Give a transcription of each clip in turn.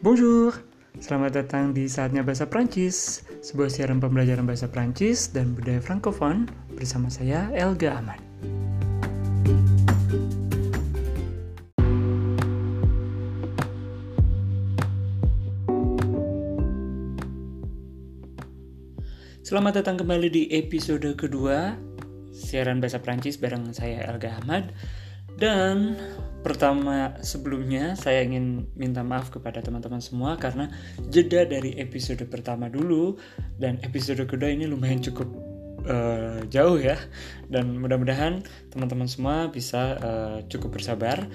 Bonjour, selamat datang di Saatnya Bahasa Prancis, sebuah siaran pembelajaran bahasa Prancis dan budaya Frankofon bersama saya Elga Ahmad. Selamat datang kembali di episode kedua siaran bahasa Prancis bareng saya Elga Ahmad dan Pertama, sebelumnya saya ingin minta maaf kepada teman-teman semua karena jeda dari episode pertama dulu dan episode kedua ini lumayan cukup uh, jauh ya. Dan mudah-mudahan teman-teman semua bisa uh, cukup bersabar.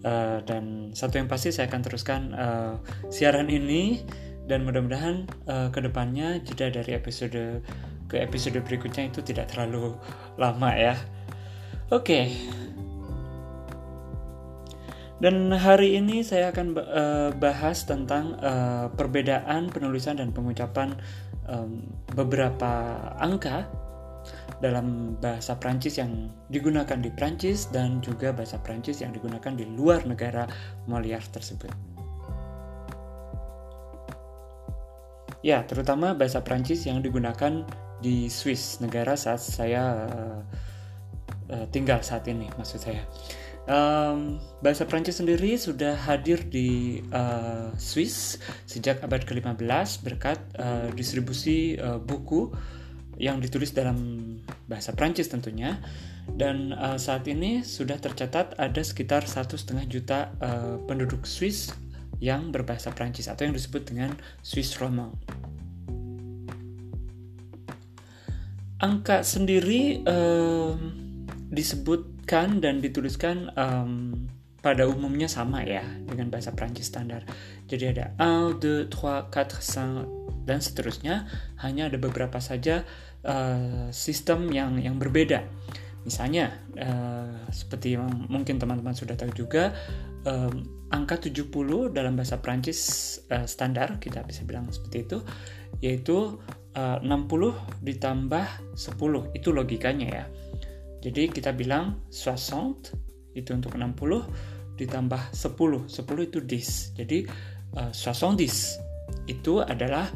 Uh, dan satu yang pasti saya akan teruskan uh, siaran ini dan mudah-mudahan uh, ke depannya jeda dari episode ke episode berikutnya itu tidak terlalu lama ya. Oke. Okay. Dan hari ini saya akan uh, bahas tentang uh, perbedaan penulisan dan pengucapan beberapa angka dalam bahasa Prancis yang digunakan di Prancis dan juga bahasa Prancis yang digunakan di luar negara Molière tersebut. Ya, terutama bahasa Prancis yang digunakan di Swiss, negara saat saya uh, tinggal saat ini, maksud saya. Um, bahasa Prancis sendiri sudah hadir di uh, Swiss sejak abad ke-15 berkat uh, distribusi uh, buku yang ditulis dalam bahasa Prancis tentunya dan uh, saat ini sudah tercatat ada sekitar satu setengah juta uh, penduduk Swiss yang berbahasa Prancis atau yang disebut dengan Swiss Romand. Angka sendiri um, disebut dan dituliskan um, pada umumnya sama ya dengan bahasa Prancis standar. Jadi ada 1, 2, 3, 4, 5 dan seterusnya. Hanya ada beberapa saja uh, sistem yang yang berbeda. Misalnya uh, seperti mungkin teman-teman sudah tahu juga um, angka 70 dalam bahasa Prancis uh, standar kita bisa bilang seperti itu yaitu uh, 60 ditambah 10 itu logikanya ya. Jadi kita bilang 60 itu untuk 60 ditambah 10. 10 itu dis. Jadi uh, 70 itu adalah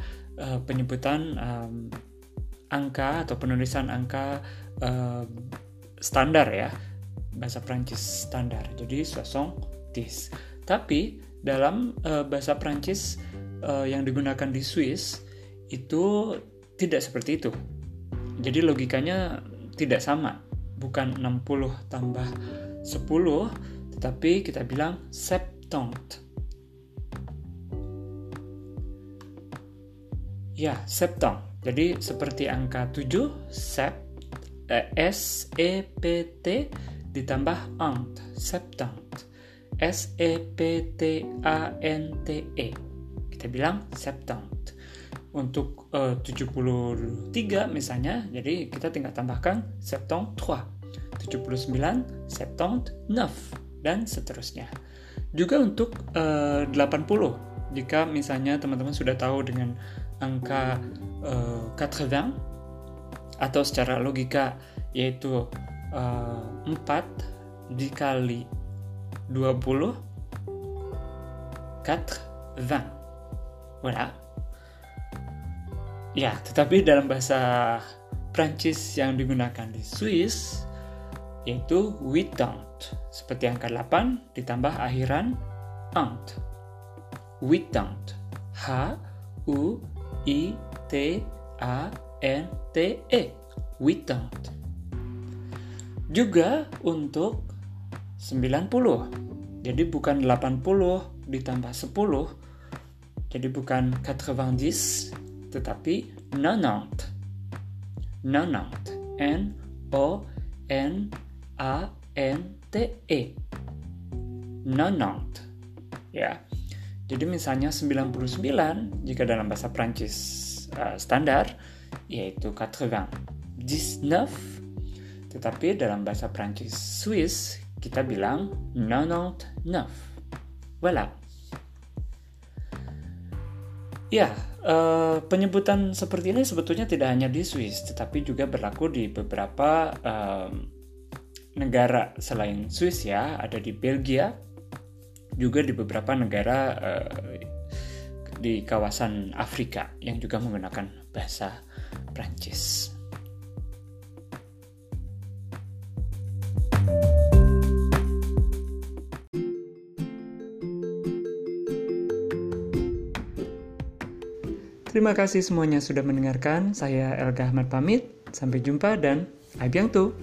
uh, penyebutan um, angka atau penulisan angka uh, standar ya. Bahasa Prancis standar. Jadi 70. Tapi dalam uh, bahasa Prancis uh, yang digunakan di Swiss itu tidak seperti itu. Jadi logikanya tidak sama bukan 60 tambah 10 tetapi kita bilang septont ya septont jadi seperti angka 7 sep eh, S E P T ditambah ant septont S E P T A N T E. Kita bilang septont untuk eh, uh, 73 misalnya, jadi kita tinggal tambahkan 73. 79, 79, dan seterusnya. Juga untuk eh, uh, 80, jika misalnya teman-teman sudah tahu dengan angka uh, 80, atau secara logika yaitu uh, 4 dikali 20, 4, Voilà. Ya, tetapi dalam bahasa Prancis yang digunakan di Swiss yaitu don't seperti angka 8 ditambah akhiran ant. don't H U I T A N T E. don't Juga untuk 90. Jadi bukan 80 ditambah 10. Jadi bukan 90 tetapi nonant. Nonant. N O N A N T E. Nonant. Ya. Jadi misalnya 99 jika dalam bahasa Prancis uh, standar yaitu 99 tetapi dalam bahasa Prancis Swiss kita bilang 99. Voilà. Ya, Uh, penyebutan seperti ini sebetulnya tidak hanya di Swiss, tetapi juga berlaku di beberapa uh, negara selain Swiss ya, ada di Belgia, juga di beberapa negara uh, di kawasan Afrika yang juga menggunakan bahasa Prancis. Terima kasih semuanya sudah mendengarkan. Saya Elga Ahmad pamit. Sampai jumpa dan abiang tuh.